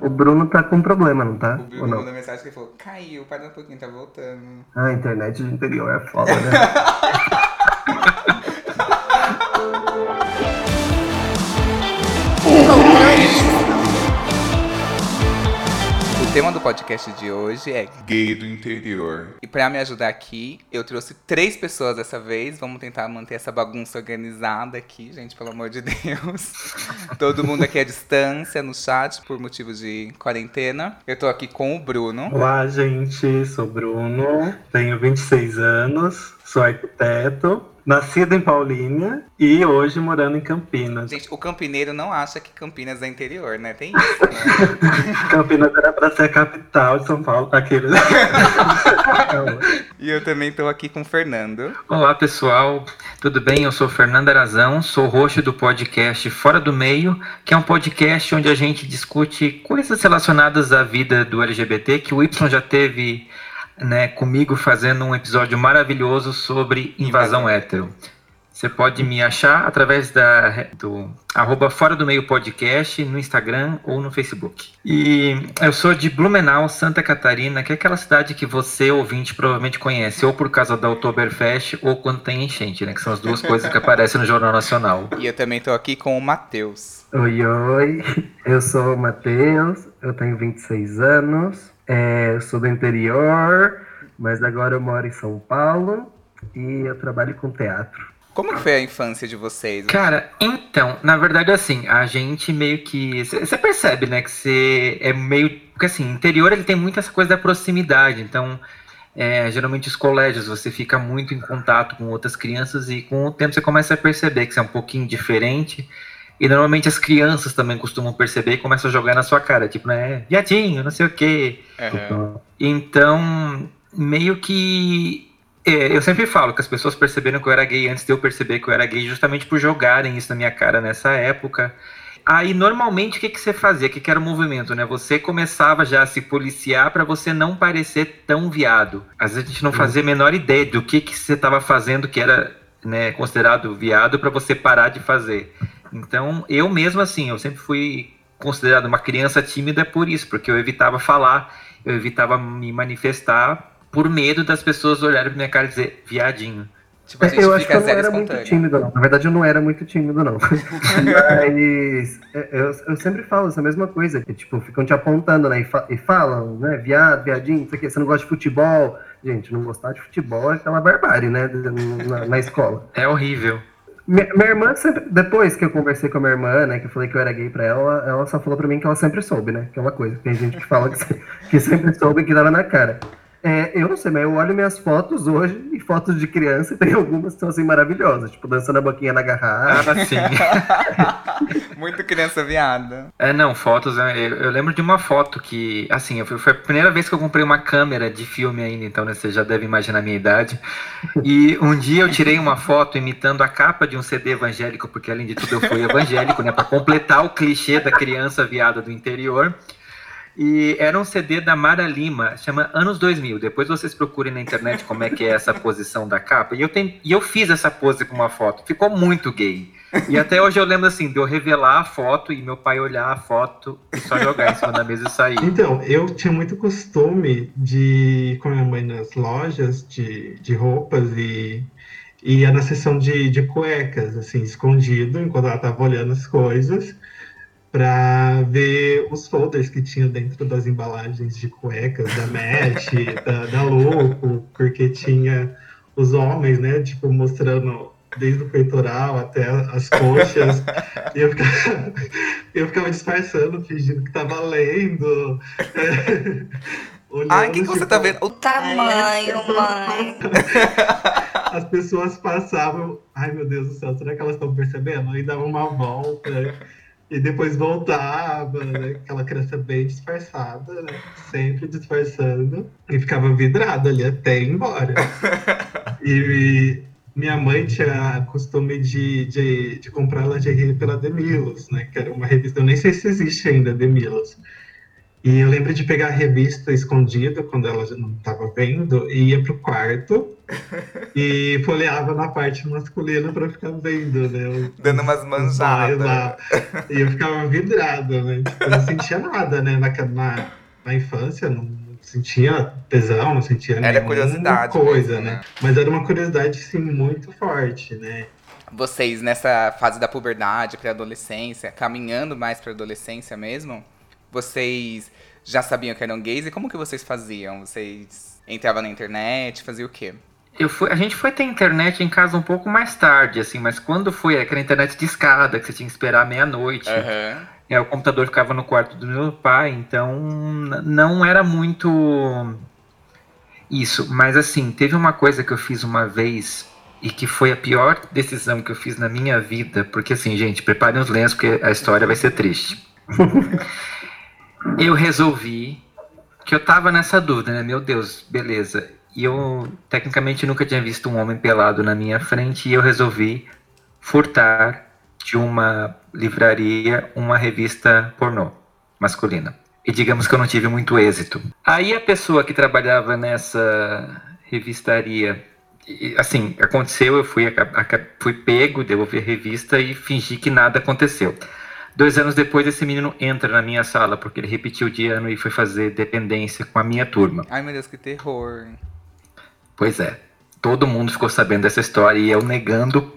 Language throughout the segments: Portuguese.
O Bruno tá com problema, não tá? O Bruno não? mandou mensagem que ele falou: caiu, para um pouquinho, tá voltando. Ah, a internet do interior é foda, né? O tema do podcast de hoje é Gay do interior. E pra me ajudar aqui, eu trouxe três pessoas dessa vez. Vamos tentar manter essa bagunça organizada aqui, gente, pelo amor de Deus. Todo mundo aqui à distância, no chat, por motivos de quarentena. Eu tô aqui com o Bruno. Olá, gente. Sou Bruno, tenho 26 anos, sou arquiteto, nascido em Paulínia e hoje morando em Campinas. Gente, o campineiro não acha que Campinas é interior, né? Tem isso, né? Campinas era pra ser a capital de São Paulo, aquele. E eu também tô aqui com o Fernando. Olá pessoal, tudo bem? Eu sou Fernando Arazão, sou host do podcast Fora do Meio, que é um podcast onde a gente discute coisas relacionadas à vida do LGBT, que o Y já teve né, comigo fazendo um episódio maravilhoso sobre invasão hétero. Você pode me achar através da, do arroba Fora do Meio Podcast no Instagram ou no Facebook. E eu sou de Blumenau, Santa Catarina, que é aquela cidade que você, ouvinte, provavelmente conhece, ou por causa da Oktoberfest ou quando tem enchente, né? Que são as duas coisas que aparecem no Jornal Nacional. E eu também tô aqui com o Matheus. Oi, oi. Eu sou o Matheus, eu tenho 26 anos, é, eu sou do interior, mas agora eu moro em São Paulo e eu trabalho com teatro. Como que foi a infância de vocês? Cara, então, na verdade, assim, a gente meio que. Você percebe, né, que você é meio. Porque, assim, interior ele tem muito essa coisa da proximidade. Então, é, geralmente os colégios você fica muito em contato com outras crianças e com o tempo você começa a perceber que você é um pouquinho diferente. E normalmente as crianças também costumam perceber e começam a jogar na sua cara, tipo, né, viadinho, não sei o quê. Aham. Então, meio que. é, eu sempre falo que as pessoas perceberam que eu era gay antes de eu perceber que eu era gay, justamente por jogarem isso na minha cara nessa época. Aí, normalmente, o que, que você fazia? O que, que era o movimento, né? Você começava já a se policiar para você não parecer tão viado. Às vezes a gente não fazia a menor ideia do que, que você estava fazendo que era né, considerado viado para você parar de fazer. Então, eu mesmo assim, eu sempre fui considerado uma criança tímida por isso, porque eu evitava falar, eu evitava me manifestar por medo das pessoas olharem pra minha cara e dizer viadinho. Tipo, a gente eu acho que eu não era muito tímido, não. Na verdade, eu não era muito tímido, não. Mas é, eu, eu sempre falo essa mesma coisa, que tipo, ficam te apontando, né? E, fa- e falam, né? Viado, viadinho, não sei o quê, você não gosta de futebol. Gente, não gostar de futebol é aquela barbárie, né? Na, na escola. É horrível. Minha, irmã sempre, depois que eu conversei com a minha irmã, né, que eu falei que eu era gay pra ela, ela só falou pra mim que ela sempre soube, né? Aquela coisa. Tem gente que fala que, que sempre soube que tava na cara. É, eu não sei, mas eu olho minhas fotos hoje e fotos de criança e tem algumas que são assim maravilhosas, tipo dançando a boquinha na garrafa. Ah, sim. Muito criança viada. É, não, fotos. né, Eu, eu lembro de uma foto que, assim, eu foi a primeira vez que eu comprei uma câmera de filme ainda, então né, você já deve imaginar a minha idade. E um dia eu tirei uma foto imitando a capa de um CD evangélico, porque além de tudo eu fui evangélico, né, para completar o clichê da criança viada do interior. E era um CD da Mara Lima, chama Anos 2000. Depois vocês procurem na internet como é que é essa posição da capa. E eu, tem, e eu fiz essa pose com uma foto. Ficou muito gay. E até hoje eu lembro assim, de eu revelar a foto e meu pai olhar a foto e só jogar em cima da mesa e sair. Então, eu tinha muito costume de ir com a minha mãe nas lojas de, de roupas e ia na seção de, de cuecas, assim, escondido, enquanto ela tava olhando as coisas, para ver os folders que tinha dentro das embalagens de cuecas da Match, da, da Louco, porque tinha os homens, né, tipo, mostrando desde o peitoral até as coxas, e eu ficava, eu ficava disfarçando, fingindo que tava lendo. olhando, Ai, o que, que você tipo, tá vendo? O Tamanho, mãe. as pessoas passavam, ai meu Deus do céu, será que elas estão percebendo? Aí dava uma volta e depois voltava, né? Aquela criança bem disfarçada, né? Sempre disfarçando. E ficava vidrada ali até ir embora. E minha mãe tinha costume de, de, de comprar lingerie pela Demilos, né? Que era uma revista, eu nem sei se existe ainda Demilos. E eu lembro de pegar a revista escondida quando ela já não estava vendo e ia pro quarto e folheava na parte masculina para ficar vendo, né? os- Dando umas manjadas. E eu ficava vidrado, né? Tipo, eu não sentia nada, né? Na, na, na infância, não sentia tesão, não sentia Era nenhuma curiosidade coisa, mesmo, né? né? Mas era uma curiosidade, sim, muito forte, né? Vocês, nessa fase da puberdade, pré-adolescência, caminhando mais pra adolescência mesmo, vocês já sabiam que eram gays? E como que vocês faziam? Vocês entravam na internet, faziam o quê? Eu fui, a gente foi ter internet em casa um pouco mais tarde, assim, mas quando foi aquela internet de escada, que você tinha que esperar meia-noite, Aham. É, o computador ficava no quarto do meu pai, então não era muito isso. Mas assim, teve uma coisa que eu fiz uma vez e que foi a pior decisão que eu fiz na minha vida, porque assim, gente, preparem os lenços porque a história vai ser triste. eu resolvi que eu tava nessa dúvida, né? Meu Deus, beleza. E eu, tecnicamente, nunca tinha visto um homem pelado na minha frente e eu resolvi furtar de uma livraria uma revista pornô masculina. E digamos que eu não tive muito êxito. Aí a pessoa que trabalhava nessa revistaria, assim, aconteceu, eu fui, fui pego, devolvi a revista e fingi que nada aconteceu. Dois anos depois, esse menino entra na minha sala, porque ele repetiu de ano e foi fazer dependência com a minha turma. Ai, meu Deus, que terror. Pois é. Todo mundo ficou sabendo dessa história e eu negando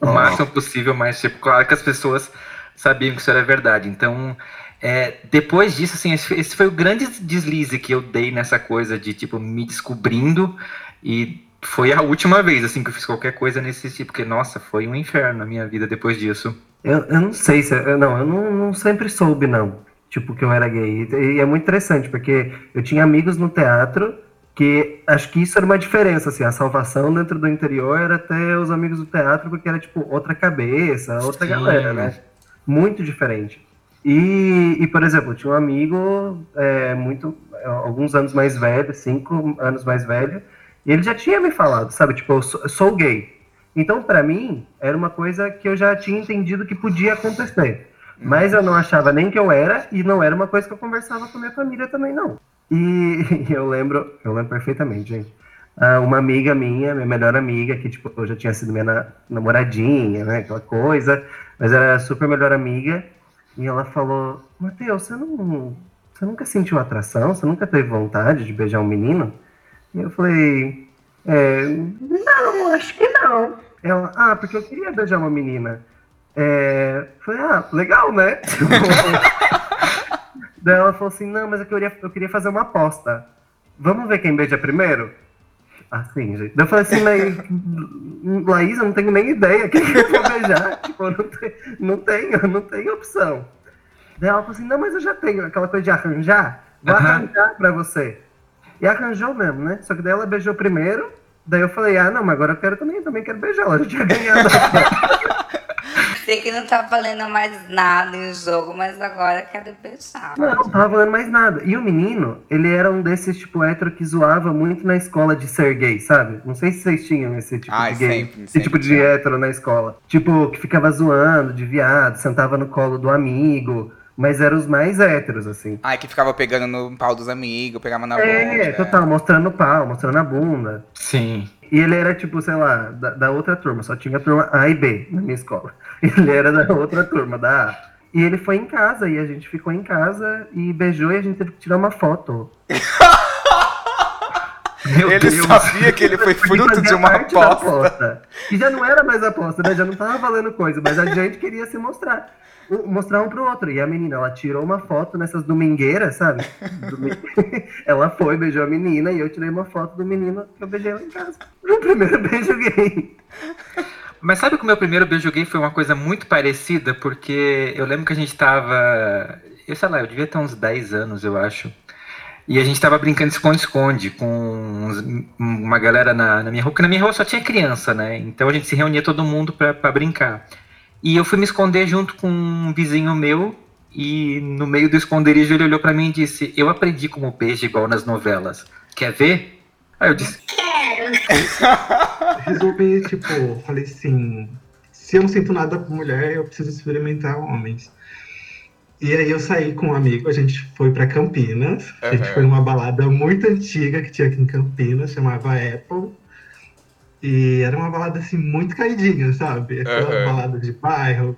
o máximo possível, mas tipo, claro que as pessoas sabiam que isso era verdade. Então, é, depois disso, assim, esse, esse foi o grande deslize que eu dei nessa coisa de, tipo, me descobrindo e foi a última vez, assim, que eu fiz qualquer coisa nesse tipo, porque, nossa, foi um inferno a minha vida depois disso. Eu, eu não sei se. Eu, não, eu não, não sempre soube, não. Tipo, que eu era gay. E é muito interessante, porque eu tinha amigos no teatro que acho que isso era uma diferença, assim. A salvação dentro do interior era ter os amigos do teatro, porque era, tipo, outra cabeça, outra Sim. galera, né? Muito diferente. E, e, por exemplo, eu tinha um amigo é, muito. alguns anos mais velho, cinco anos mais velho, e ele já tinha me falado, sabe? Tipo, eu sou, eu sou gay. Então, pra mim, era uma coisa que eu já tinha entendido que podia acontecer. Mas eu não achava nem que eu era, e não era uma coisa que eu conversava com a minha família também, não. E eu lembro, eu lembro perfeitamente, gente. Ah, uma amiga minha, minha melhor amiga, que tipo, eu já tinha sido minha na- namoradinha, né? Aquela coisa, mas era super melhor amiga. E ela falou, Matheus, você não. Você nunca sentiu atração? Você nunca teve vontade de beijar um menino? E eu falei, é, não, acho que não. Ela, ah, porque eu queria beijar uma menina. É, falei, ah, legal, né? Daí ela falou assim, não, mas eu queria, eu queria fazer uma aposta. Vamos ver quem beija primeiro? Assim, gente. Daí eu falei assim, mas Laís, eu não tenho nem ideia quem que eu vou beijar. tipo, eu não, tenho, não tenho, não tenho opção. Daí ela falou assim, não, mas eu já tenho aquela coisa de arranjar. Vou Aham. arranjar pra você. E arranjou mesmo, né? Só que daí ela beijou primeiro. Daí eu falei, ah, não, mas agora eu quero também, também quero beijar. Ela já tinha ganhado. Sei que não tá valendo mais nada em jogo, mas agora quero beijar. Não, não tava falando mais nada. E o menino, ele era um desses, tipo, hétero que zoava muito na escola de ser gay, sabe? Não sei se vocês tinham esse tipo Ai, de gay. sempre, esse sempre tipo de tinha. hétero na escola. Tipo, que ficava zoando de viado, sentava no colo do amigo. Mas eram os mais héteros, assim. Ai, que ficava pegando no pau dos amigos, pegava na É, boca. total, mostrando o pau, mostrando a bunda. Sim. E ele era, tipo, sei lá, da, da outra turma, só tinha a turma A e B na minha escola. Ele era da outra turma, da A. E ele foi em casa, e a gente ficou em casa e beijou e a gente teve que tirar uma foto. Meu Ele Deus. sabia que ele foi fruto de uma da aposta. Que já não era mais aposta, né? Já não tava valendo coisa, mas a gente queria se mostrar. Mostrar um pro outro. E a menina, ela tirou uma foto nessas domingueiras, sabe? Ela foi, beijou a menina e eu tirei uma foto do menino que eu beijei lá em casa. No primeiro beijo gay. Mas sabe que o meu primeiro beijo gay foi uma coisa muito parecida, porque eu lembro que a gente tava. Eu sei lá, eu devia ter uns 10 anos, eu acho. E a gente tava brincando de esconde-esconde com uns- uma galera na, na minha rua, porque na minha rua só tinha criança, né? Então a gente se reunia todo mundo pra, brincar. E eu fui me esconder junto com um vizinho meu, e no meio do esconderijo ele olhou pra mim e disse: Eu aprendi como beijo igual nas novelas. Quer ver? Aí eu disse: Resolvi, tipo, falei assim, se eu não sinto nada por mulher, eu preciso experimentar homens. E aí eu saí com um amigo, a gente foi para Campinas. A gente foi numa balada muito antiga que tinha aqui em Campinas, chamava Apple. E era uma balada assim muito caidinha, sabe? Aquela Aham. balada de bairro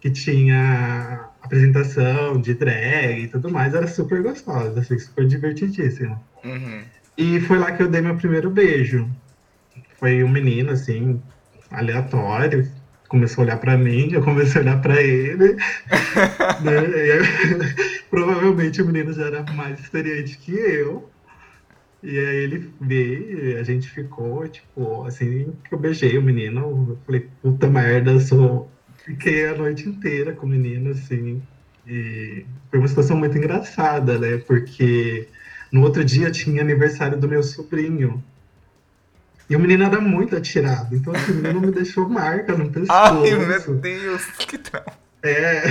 que tinha apresentação de drag e tudo mais, era super gostosa, assim, super divertidíssima. Uhum. E foi lá que eu dei meu primeiro beijo. Foi um menino, assim, aleatório. Começou a olhar pra mim, eu comecei a olhar pra ele. né? E provavelmente o menino já era mais experiente que eu. E aí ele veio, e a gente ficou, tipo, assim, que eu beijei o menino. Eu falei, puta merda, sou. Fiquei a noite inteira com o menino, assim. E foi uma situação muito engraçada, né? Porque no outro dia tinha aniversário do meu sobrinho. E o menino era muito atirado. Então, assim, o menino me deixou marca no pescoço. Ai, meu Deus, que trauma. É.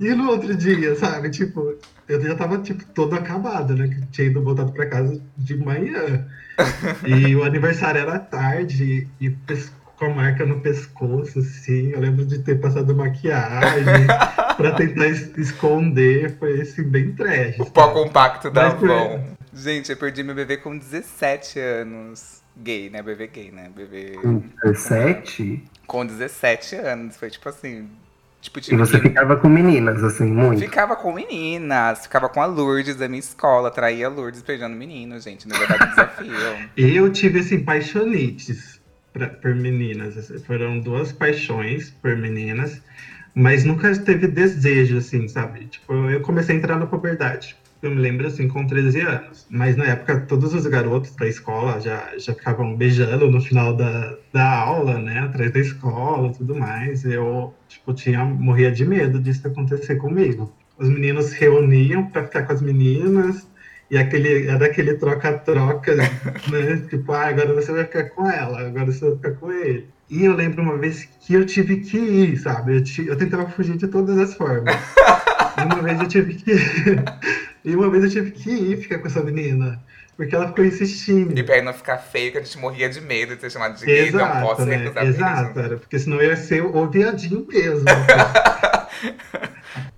E no outro dia, sabe? Tipo, eu já tava, tipo, todo acabado, né? Que tinha ido voltado pra casa de manhã. E o aniversário era tarde e pes- com a marca no pescoço, assim. Eu lembro de ter passado maquiagem pra tentar es- esconder. Foi, assim, bem trash. O pó compacto da Avon. Gente, eu perdi meu bebê com 17 anos. Gay, né? Bebê gay, né? Bebê Com 17? com 17 anos. Foi tipo assim. Tipo, E tive você que- ficava com meninas, assim, muito. Ficava com meninas, ficava com a Lourdes da minha escola, traía a Lourdes beijando menino, gente, no verdade desafio. Eu tive, assim, paixonites pra, por meninas. Foram duas paixões por meninas, mas nunca teve desejo, assim, sabe? Tipo, eu comecei a entrar na puberdade. Eu me lembro, assim, com 13 anos. Mas na época, todos os garotos da escola já, já ficavam beijando no final da, da aula, né? Atrás da escola tudo mais. Eu, tipo, tinha, morria de medo disso acontecer comigo. Os meninos reuniam pra ficar com as meninas, e aquele, era aquele troca-troca, né? Tipo, ah, agora você vai ficar com ela, agora você vai ficar com ele. E eu lembro uma vez que eu tive que ir, sabe? Eu, eu tentava fugir de todas as formas. E uma vez eu tive que. e uma vez eu tive que ir ficar com essa menina. Porque ela ficou insistindo. E pra ele não ficar feio, que a gente morria de medo de ser chamado de gay, não posso Exato, né? Exato, era, porque senão eu ia ser o viadinho mesmo.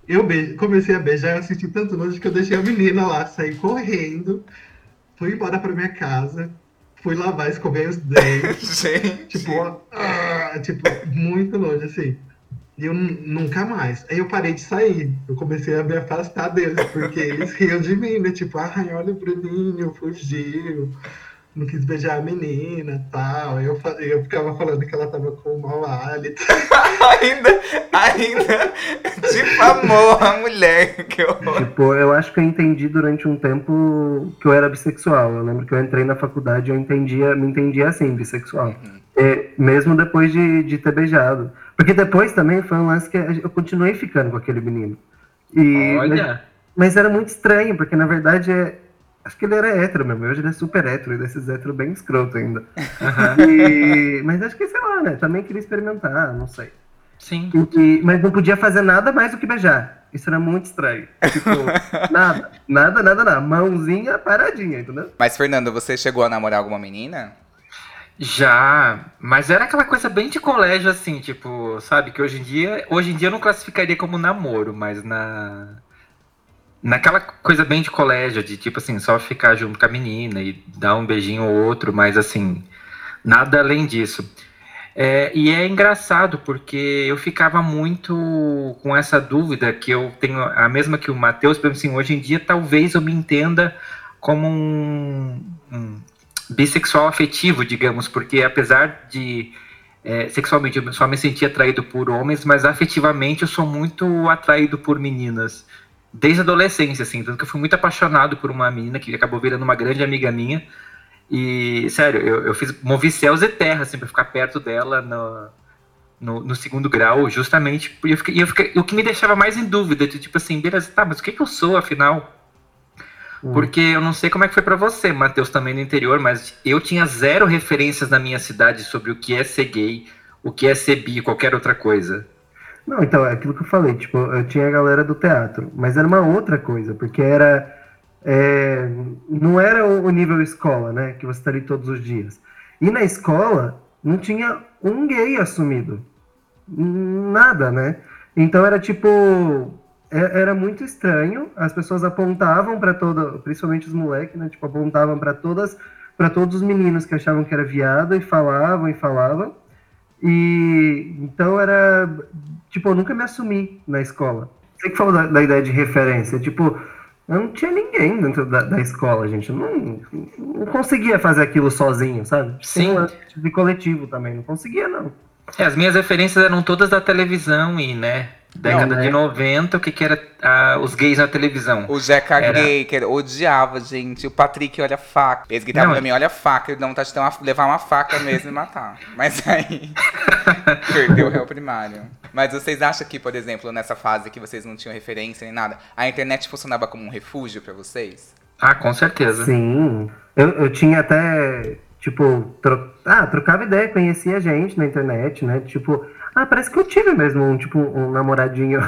Eu be- comecei a beijar, eu senti tanto nojo que eu deixei a menina lá, saí correndo, fui embora pra minha casa, fui lavar, escovei os dentes, Gente, tipo, ah, tipo, muito nojo, assim. E eu nu- nunca mais. Aí eu parei de sair. Eu comecei a me afastar deles, porque eles riam de mim, né? Tipo, ai, olha o Bruninho, fugiu. Não quis beijar a menina tal. Eu, eu ficava falando que ela tava com mau hálito. ainda, ainda difamou a mulher. Que horror. Tipo, eu acho que eu entendi durante um tempo que eu era bissexual. Eu lembro que eu entrei na faculdade e eu entendia, me entendia assim, bissexual. É, mesmo depois de, de ter beijado. Porque depois também foi um lance que eu continuei ficando com aquele menino. E, mas, Olha, mas era muito estranho, porque na verdade é. Acho que ele era hétero mesmo. Hoje ele é super hétero, e desses hétero bem escroto ainda. E- mas acho que, sei lá, né? Também queria experimentar, não sei. sim. E- e- mas não podia fazer nada mais do que beijar. Isso era muito estranho. Tipo, nada, nada, nada, nada. Mãozinha paradinha, entendeu? Mas, Fernando, você chegou a namorar alguma menina? Já, mas era aquela coisa bem de colégio, assim, tipo, sabe, que hoje em dia, hoje em dia eu não classificaria como namoro, mas na naquela coisa bem de colégio, de tipo assim, só ficar junto com a menina e dar um beijinho ou outro, mas assim, nada além disso. É, e é engraçado porque eu ficava muito com essa dúvida que eu tenho a mesma que o Matheus, por exemplo, assim, hoje em dia talvez eu me entenda como um, um bissexual afetivo, digamos, porque apesar de é, sexualmente eu só me sentir atraído por homens, mas afetivamente eu sou muito atraído por meninas. Desde a adolescência, assim, tanto que eu fui muito apaixonado por uma menina que acabou virando uma grande amiga minha. E, sério, eu, eu fiz, movi céus e terra, assim, pra ficar perto dela no, no, no segundo grau, justamente. E eu fiquei, eu fiquei, o que me deixava mais em dúvida, de, tipo assim, beleza, tá, mas o que, que eu sou, afinal? Porque eu não sei como é que foi pra você, Matheus, também no interior, mas eu tinha zero referências na minha cidade sobre o que é ser gay, o que é ser bi, qualquer outra coisa. Não, então, é aquilo que eu falei, tipo, eu tinha a galera do teatro, mas era uma outra coisa, porque era. é, não era o nível escola, né? Que você tá ali todos os dias. E na escola não tinha um gay assumido. Nada, né? Então era tipo. é, era muito estranho. As pessoas apontavam para todo, principalmente os moleques, né? Tipo, apontavam para todas, para todos os meninos que achavam que era viado e falavam e falavam. E então era, tipo, eu nunca me assumi na escola. Você que falou da, da ideia de referência, tipo, eu não tinha ninguém dentro da, da escola, gente. Eu não, não conseguia fazer aquilo sozinho, sabe? Sim. De coletivo também, não conseguia, não. É, as minhas referências eram todas da televisão e, né, década Não, de 90, o que que era ah, os gays na televisão? O Jeca Era- Gay, que era- odiava, gente. O Patrick olha a faca. Eles gritavam Não, pra mim, olha a faca. Ele dá vontade de ter uma- levar uma faca mesmo e matar. Mas aí. perdeu o réu primário. Mas vocês acham que, por exemplo, nessa fase que vocês não tinham referência nem nada, a internet funcionava como um refúgio pra vocês? Ah, com certeza. Sim. Eu, eu tinha até, tipo, tro... ah, trocava ideia, conhecia gente na internet, né? Tipo, ah, parece que eu tive mesmo um, tipo, um namoradinho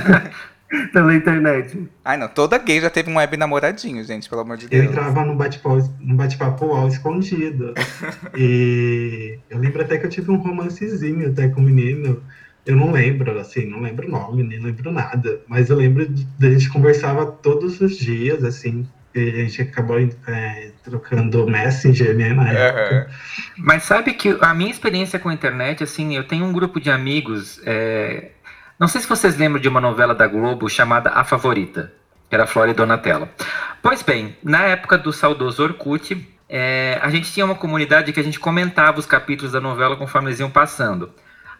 pela internet. Ai, não. Toda gay já teve um web namoradinho, gente, pelo amor de Eu Deus. entrava num bate-papo num bate-papo UOL escondido. E eu lembro até que eu tive um romancezinho até com o menino. Eu não lembro, assim, não lembro o nome, nem lembro nada. Mas eu lembro de, de a gente conversava todos os dias, assim. E a gente acabou é, trocando Messenger, né, na época. Mas sabe que a minha experiência com a internet, assim, eu tenho um grupo de amigos. é, Não sei se vocês lembram de uma novela da Globo chamada A Favorita, que era Flora e Donatella. Pois bem, na época do saudoso Orkut, é, a gente tinha uma comunidade que a gente comentava os capítulos da novela conforme eles iam passando.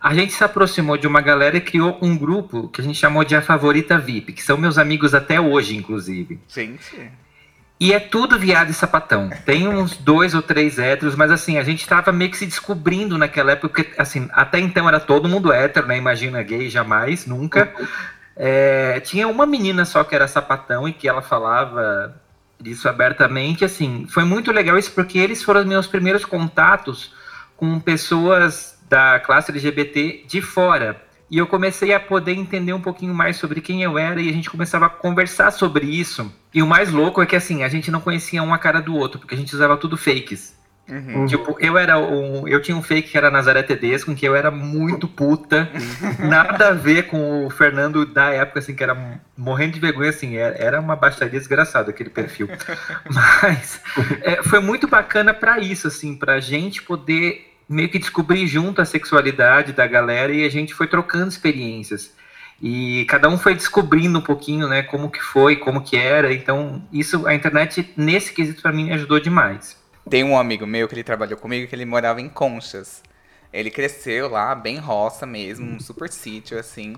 A gente se aproximou de uma galera e criou um grupo que a gente chamou de A Favorita VIP, que são meus amigos até hoje, inclusive. Gente. E é tudo viado e sapatão. Tem uns dois ou três héteros, mas assim, a gente tava meio que se descobrindo naquela época, porque assim, até então era todo mundo hétero, né? Imagina gay, jamais, nunca. É, tinha uma menina só que era sapatão e que ela falava disso abertamente, assim, foi muito legal isso porque eles foram os meus primeiros contatos com pessoas da classe LGBT de fora. E eu comecei a poder entender um pouquinho mais sobre quem eu era e a gente começava a conversar sobre isso. E o mais louco é que assim, a gente não conhecia um a cara do outro, porque a gente usava tudo fakes. Uhum. Tipo, eu era um. Eu tinha um fake que era Nazaré Tedesco, em que eu era muito puta. nada a ver com o Fernando da época, assim, que era morrendo de vergonha, assim, era, era uma baixaria desgraçada aquele perfil. Mas é, foi muito bacana pra isso, assim, pra gente poder meio que descobrir junto a sexualidade da galera e a gente foi trocando experiências. E cada um foi descobrindo um pouquinho, né, como que foi, como que era. Então, isso, a internet, nesse quesito, pra mim, ajudou demais. Tem um amigo meu que ele trabalhou comigo que ele morava em Conchas. Ele cresceu lá, bem roça mesmo, um super sítio, assim.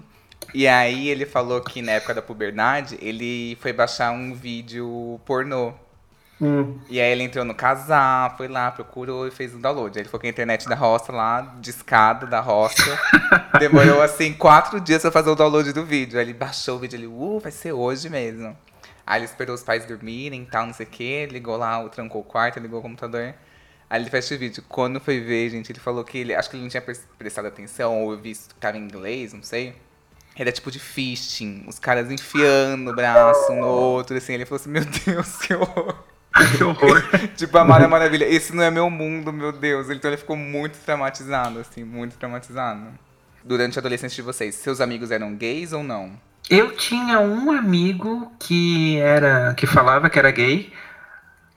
E aí ele falou que na época da puberdade, ele foi baixar um vídeo pornô. Hum. E aí ele entrou no casar, foi lá, procurou e fez o download. Aí ele foi com a internet da roça lá, discada da roça. Demorou assim quatro dias pra fazer o download do vídeo. Aí ele baixou o vídeo, ele, uh, vai ser hoje mesmo. Aí ele esperou os pais dormirem e tal, não sei o que, ligou lá, trancou o quarto, ligou o computador. Aí ele fez o vídeo. Quando foi ver, gente, ele falou que ele. Acho que ele não tinha pres- prestado atenção, ou visto que tava em inglês, não sei. Era tipo de fisting, os caras enfiando o braço um no outro, assim. Ele falou assim: Meu Deus, que horror. Que horror. Tipo, a Mara Maravilha, esse não é meu mundo, meu Deus. Então ele ficou muito traumatizado, assim, muito traumatizado. Durante a adolescência de vocês, seus amigos eram gays ou não? Eu tinha um amigo que era que falava que era gay,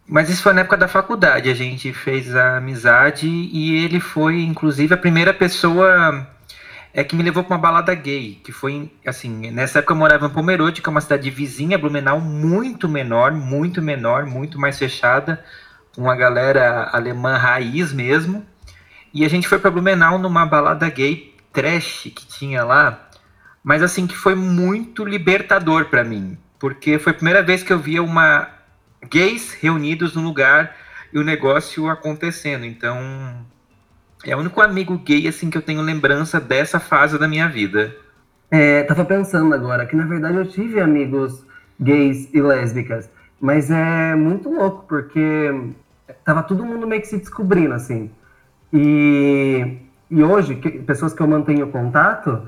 mas isso foi na época da faculdade. A gente fez a amizade e ele foi, inclusive, a primeira pessoa é que me levou para uma balada gay, que foi assim, nessa época eu morava em Pomerode, que é uma cidade vizinha, Blumenau, muito menor, muito menor, muito mais fechada, com uma galera alemã raiz mesmo. E a gente foi para Blumenau numa balada gay trash que tinha lá, mas assim que foi muito libertador para mim, porque foi a primeira vez que eu via uma gays reunidos num lugar e o negócio acontecendo. Então, é o único amigo gay assim que eu tenho lembrança dessa fase da minha vida. É, tava pensando agora que na verdade eu tive amigos gays e lésbicas, mas é muito louco porque tava todo mundo meio que se descobrindo assim. E, e hoje, que- pessoas que eu mantenho contato,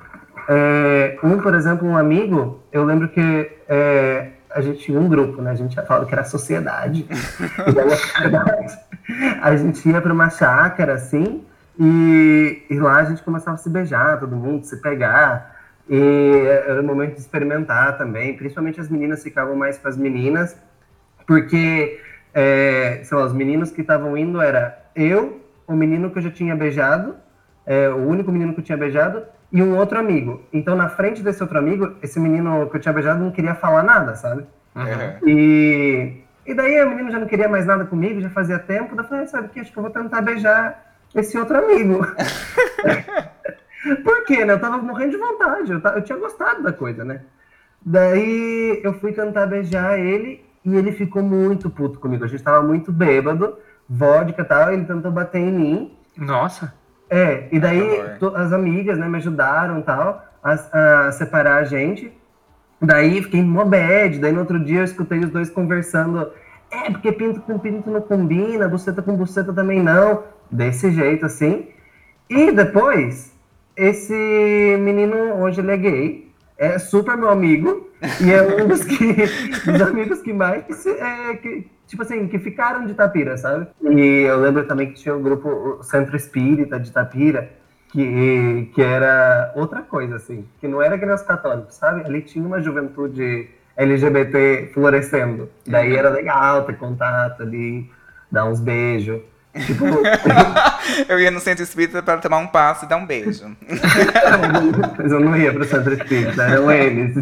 é, um, por exemplo, um amigo, eu lembro que é, a gente tinha um grupo, né? A gente falava que era sociedade. E daí, a sociedade, a gente ia para uma chácara assim, e, e lá a gente começava a se beijar, todo mundo, se pegar. E era o momento de experimentar também, principalmente as meninas ficavam mais com as meninas, porque, é, sei lá, os meninos que estavam indo era eu, o menino que eu já tinha beijado, é, o único menino que eu tinha beijado, e um outro amigo. Então, na frente desse outro amigo, esse menino que eu tinha beijado não queria falar nada, sabe? Uhum. E, e daí o menino já não queria mais nada comigo, já fazia tempo. Daí eu falei, sabe o que? Acho que eu vou tentar beijar esse outro amigo. Por quê, né? Eu tava morrendo de vontade, eu, eu tinha gostado da coisa, né? Daí eu fui tentar beijar ele e ele ficou muito puto comigo. A gente tava muito bêbado, vodka e tal, ele tentou bater em mim. Nossa. É, e daí to- as amigas, né, me ajudaram tal, a, a separar a gente. Daí fiquei mó bad, daí no outro dia eu escutei os dois conversando. É, porque pinto com pinto não combina, buceta com buceta também não. Desse jeito, assim. E depois, esse menino, hoje ele é gay, é super meu amigo, e é um dos, que, dos amigos que mais, é, que, tipo assim, que ficaram de Tapira, sabe? E eu lembro também que tinha o grupo Centro Espírita de Tapira, que, que era outra coisa, assim, que não era que nem os católicos, sabe? Ali tinha uma juventude LGBT florescendo. Daí era legal ter contato ali, dar uns beijos. Tipo, Eu ia no centro espírita para tomar um passo e dar um beijo. mas eu não ia pro Centro Espírita, eram eles.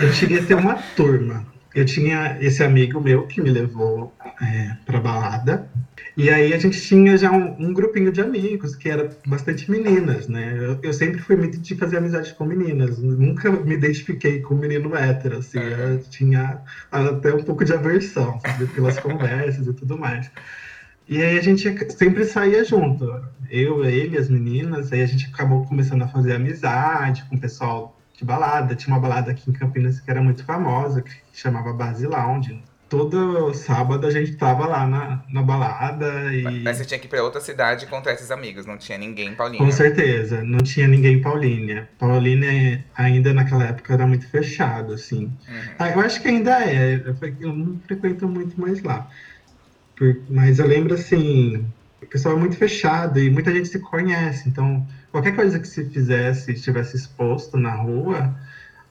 Eu queria ter uma turma. Eu tinha esse amigo meu que me levou é, pra balada. E aí a gente tinha já um, um grupinho de amigos, que era bastante meninas, né? Eu, eu sempre fui muito de fazer amizade com meninas. Nunca me identifiquei com menino hétero, assim. Eu tinha até um pouco de aversão, sabe? Pelas conversas e tudo mais. E aí a gente sempre saía junto. Eu, ele, as meninas. Aí a gente acabou começando a fazer amizade com o pessoal de balada. Tinha uma balada aqui em Campinas que era muito famosa, que chamava Base Lounge. Todo sábado a gente tava lá na, na balada e. Mas você tinha que ir pra outra cidade e encontrar esses amigos, não tinha ninguém, Paulinho. Com certeza, não tinha ninguém em Paulínia. Paulínia ainda naquela época era muito fechado, assim. Uhum. Ah, eu acho que ainda é, eu não frequento muito mais lá. Por- mas eu lembro assim, o pessoal é muito fechado e muita gente se conhece, então qualquer coisa que se fizesse, estivesse exposto na rua,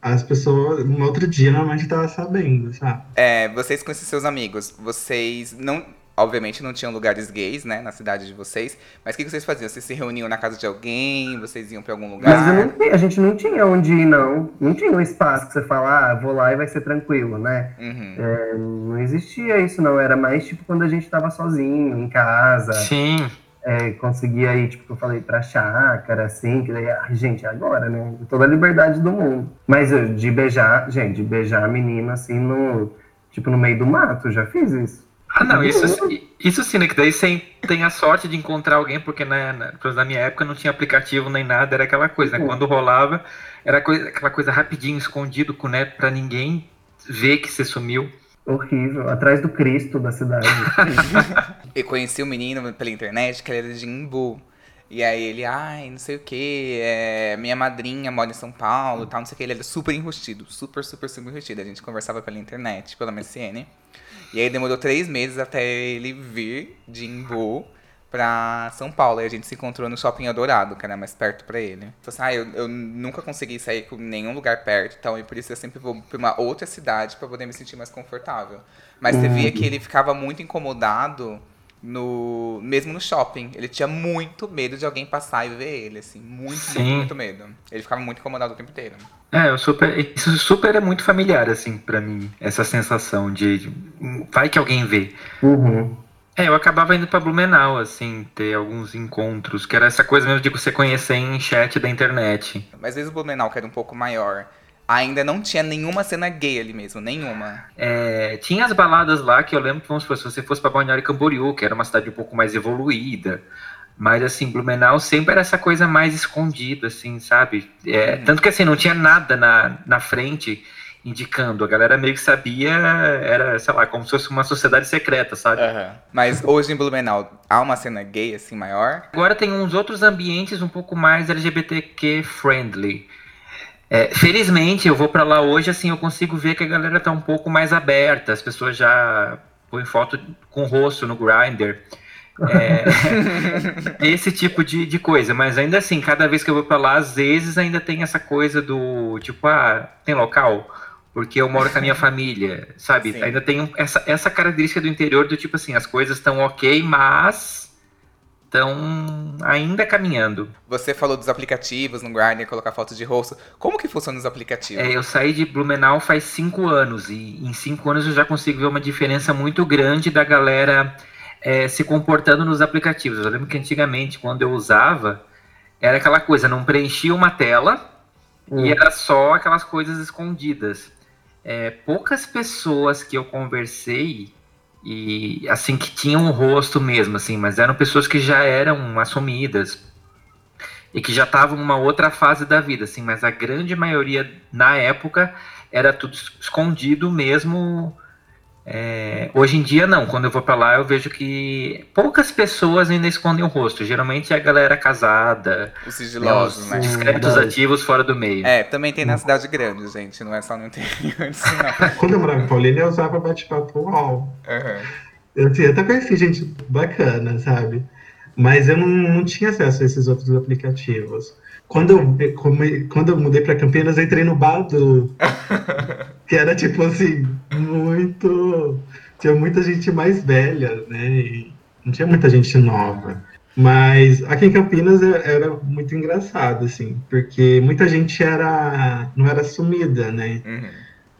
as pessoas, no outro dia, normalmente estavam sabendo, sabe? É, vocês esses seus amigos, vocês não. Obviamente não tinham lugares gays, né, na cidade de vocês. Mas o que que vocês faziam? Vocês se reuniam na casa de alguém? Vocês iam pra algum Mas eu lugar? não a gente não tinha onde ir, não. Não tinha um espaço que você fala, ah, vou lá e vai ser tranquilo, né? Uhum. É, não existia isso, não. Era mais tipo quando a gente tava sozinho, em casa. Sim. É, conseguia ir, tipo, que eu falei, pra chácara, assim, que daí, ah, gente, agora, né? Toda a liberdade do mundo. Mas eu, de beijar, gente, de beijar a menina, assim, no, tipo, no meio do mato, já fiz isso. Ah, não, isso, isso sim, né? Que daí você tem a sorte de encontrar alguém, porque né, na, menos na minha época não tinha aplicativo nem nada, era aquela coisa, né? Quando rolava, era coisa, aquela coisa rapidinho, escondido, com, né, pra ninguém ver que você sumiu. Horrível, atrás do Cristo da cidade. Eu conheci o menino pela internet que ele era de Imbu. E aí ele, ai, não sei o que, é, minha madrinha mora em São Paulo e tal, não sei o que. Ele era super enrustido, super, super, super enrustido. A gente conversava pela internet, pela MSN. E aí demorou três meses até ele vir de Imbu pra São Paulo. E a gente se encontrou no Shopping Eldorado, que era mais perto pra ele. Então, assim, ah, eu, eu nunca consegui sair com nenhum lugar perto, então e por isso eu sempre vou pra uma outra cidade pra poder me sentir mais confortável. Mas você via que ele ficava muito incomodado no mesmo no shopping. Ele tinha muito medo de alguém passar e ver ele, assim. Muito, Sim. muito, muito medo. Ele ficava muito incomodado o tempo inteiro. É, eu super, isso super é muito familiar, assim, pra mim, essa sensação de, de vai que alguém vê. Uhum. É, eu acabava indo pra Blumenau, assim, ter alguns encontros, que era essa coisa mesmo de você conhecer em chat da internet. Mas às vezes o Blumenau, que era um pouco maior, ainda não tinha nenhuma cena gay ali mesmo, nenhuma. É, tinha as baladas lá que eu lembro que, vamos supor, se você fosse pra Balneário Camboriú, que era uma cidade um pouco mais evoluída, mas assim, Blumenau sempre era essa coisa mais escondida, assim, sabe? É, Uhum. Tanto que assim, não tinha nada na, na frente indicando, a galera meio que sabia, era, sei lá, como se fosse uma sociedade secreta, sabe? Mas hoje em Blumenau, há uma cena gay, assim, maior? Agora tem uns outros ambientes um pouco mais LGBTQ friendly. É, felizmente, eu vou pra lá hoje, assim, eu consigo ver que a galera tá um pouco mais aberta. As pessoas já põem foto com o rosto no Grindr. É, esse tipo de, de coisa, mas ainda assim, cada vez que eu vou pra lá, às vezes ainda tem essa coisa do tipo, ah, tem local? Porque eu moro com a minha família, sabe? Sim. Ainda tem essa, essa característica do interior do tipo assim, as coisas estão ok, mas estão ainda caminhando. Você falou dos aplicativos no Grindr, colocar fotos de rosto. Como que funciona os aplicativos? É, eu saí de Blumenau faz cinco anos e em cinco anos eu já consigo ver uma diferença muito grande da galera é, se comportando nos aplicativos. Eu lembro que antigamente, quando eu usava, era aquela coisa, não preenchia uma tela Hum. e era só aquelas coisas escondidas. É, poucas pessoas que eu conversei e assim que tinham um rosto mesmo, assim, mas eram pessoas que já eram assumidas e que já estavam numa outra fase da vida, assim, mas a grande maioria na época era tudo es- escondido mesmo. É, hoje em dia não, quando eu vou pra lá eu vejo que poucas pessoas ainda escondem o rosto. Geralmente é a galera casada, Os né, sigilosos, os né? discretos ativos fora do meio. É, também tem na cidade grande, gente. Não é só no interior disso, não. Quando eu morava em Paulínia, eu usava bate-papo UOL. Aham. Eu tinha até conheci gente bacana, sabe? Mas eu não, não tinha acesso a esses outros aplicativos. Quando eu, come- quando eu mudei pra Campinas, eu entrei no Badu. que era tipo assim, muito. Tinha muita gente mais velha, né? E não tinha muita gente nova. Mas aqui em Campinas é- era muito engraçado, assim, porque muita gente era não era sumida, né? Uhum.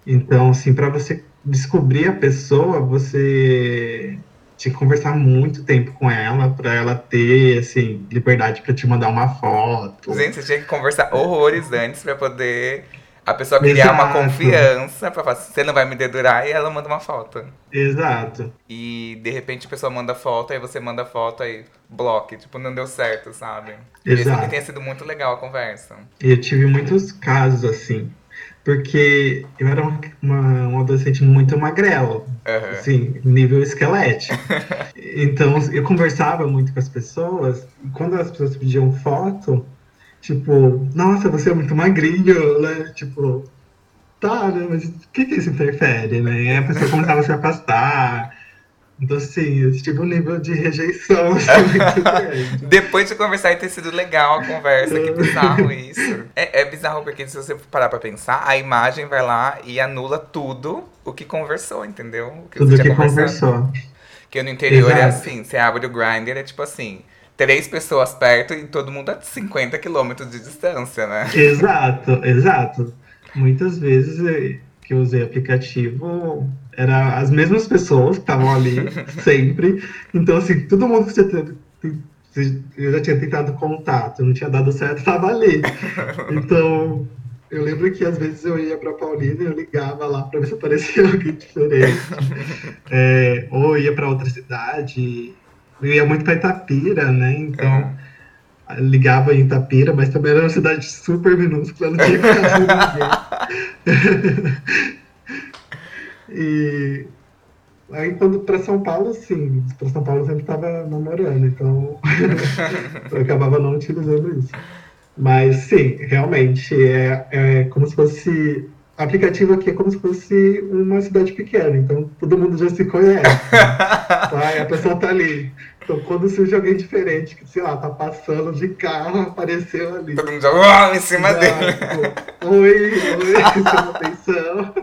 Então, assim, para você descobrir a pessoa, você tinha que conversar muito tempo com ela, para ela ter, assim, liberdade para te mandar uma foto. Gente, você tinha que conversar horrores antes pra poder a pessoa criar uma Exato. confiança pra falar, você não vai me dedurar e ela manda uma foto. Exato. E de repente a pessoa manda foto, aí você manda foto aí, bloque, tipo, não deu certo, sabe? Exato. também tenha sido muito legal a conversa. Eu tive muitos casos, assim, porque eu era uma, uma, um adolescente muito magrelo, Aham. assim, nível esquelete. Então, eu conversava muito com as pessoas, e quando as pessoas pediam foto, tipo, nossa, você é muito magrinho, né? Tipo, tá, né? Mas o que que isso interfere, né? A pessoa começava a se afastar. Então, assim, tive um nível de rejeição assim, grande. Depois de conversar e ter sido legal a conversa, que bizarro isso. É, é bizarro porque se você parar pra pensar, a imagem vai lá e anula tudo o que conversou, entendeu? O que Tudo que conversou. Porque no interior é Exato. assim, você abre o grinder, é tipo assim, três pessoas perto e todo mundo a 50 quilômetros de distância, né? Exato, exato. Muitas vezes eh, que eu usei aplicativo, era as mesmas pessoas que estavam ali sempre. Então, assim, todo mundo que que eu já tinha tentado contato, não tinha dado certo, estava ali. Então, eu lembro que às vezes eu ia para Paulina e eu ligava lá para ver se aparecia alguém diferente. É, ou ia para outra cidade. Eu ia muito para Itapira, né? Então ligava em Itapira, mas também era uma cidade super minúscula, não tinha ninguém. e aí quando para São Paulo, sim, para São Paulo eu sempre estava namorando, então eu acabava não utilizando isso. Mas sim, realmente é, é como se fosse aplicativo aqui é como se fosse uma cidade pequena, então todo mundo já se conhece. Tá? E a pessoa tá ali. Então quando surge alguém diferente, que sei lá, tá passando de carro, apareceu ali. Todo mundo já uau, em cima Já, dele. tipo, oi, oi, chama atenção.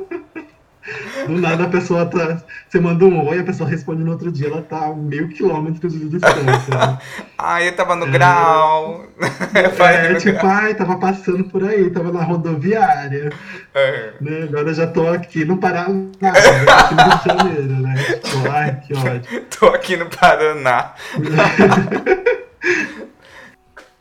Do nada a pessoa tá. Você manda um oi, a pessoa responde no outro dia, ela tá a mil quilômetros de distância. né? Ai, eu tava no grau. É, no tipo, grau. ai, tava passando por aí, tava na rodoviária. É. Né? Agora eu já tô aqui no Paraná, tô aqui no Rio de Janeiro, né? Tipo, ai, que ódio. Tô aqui no Paraná.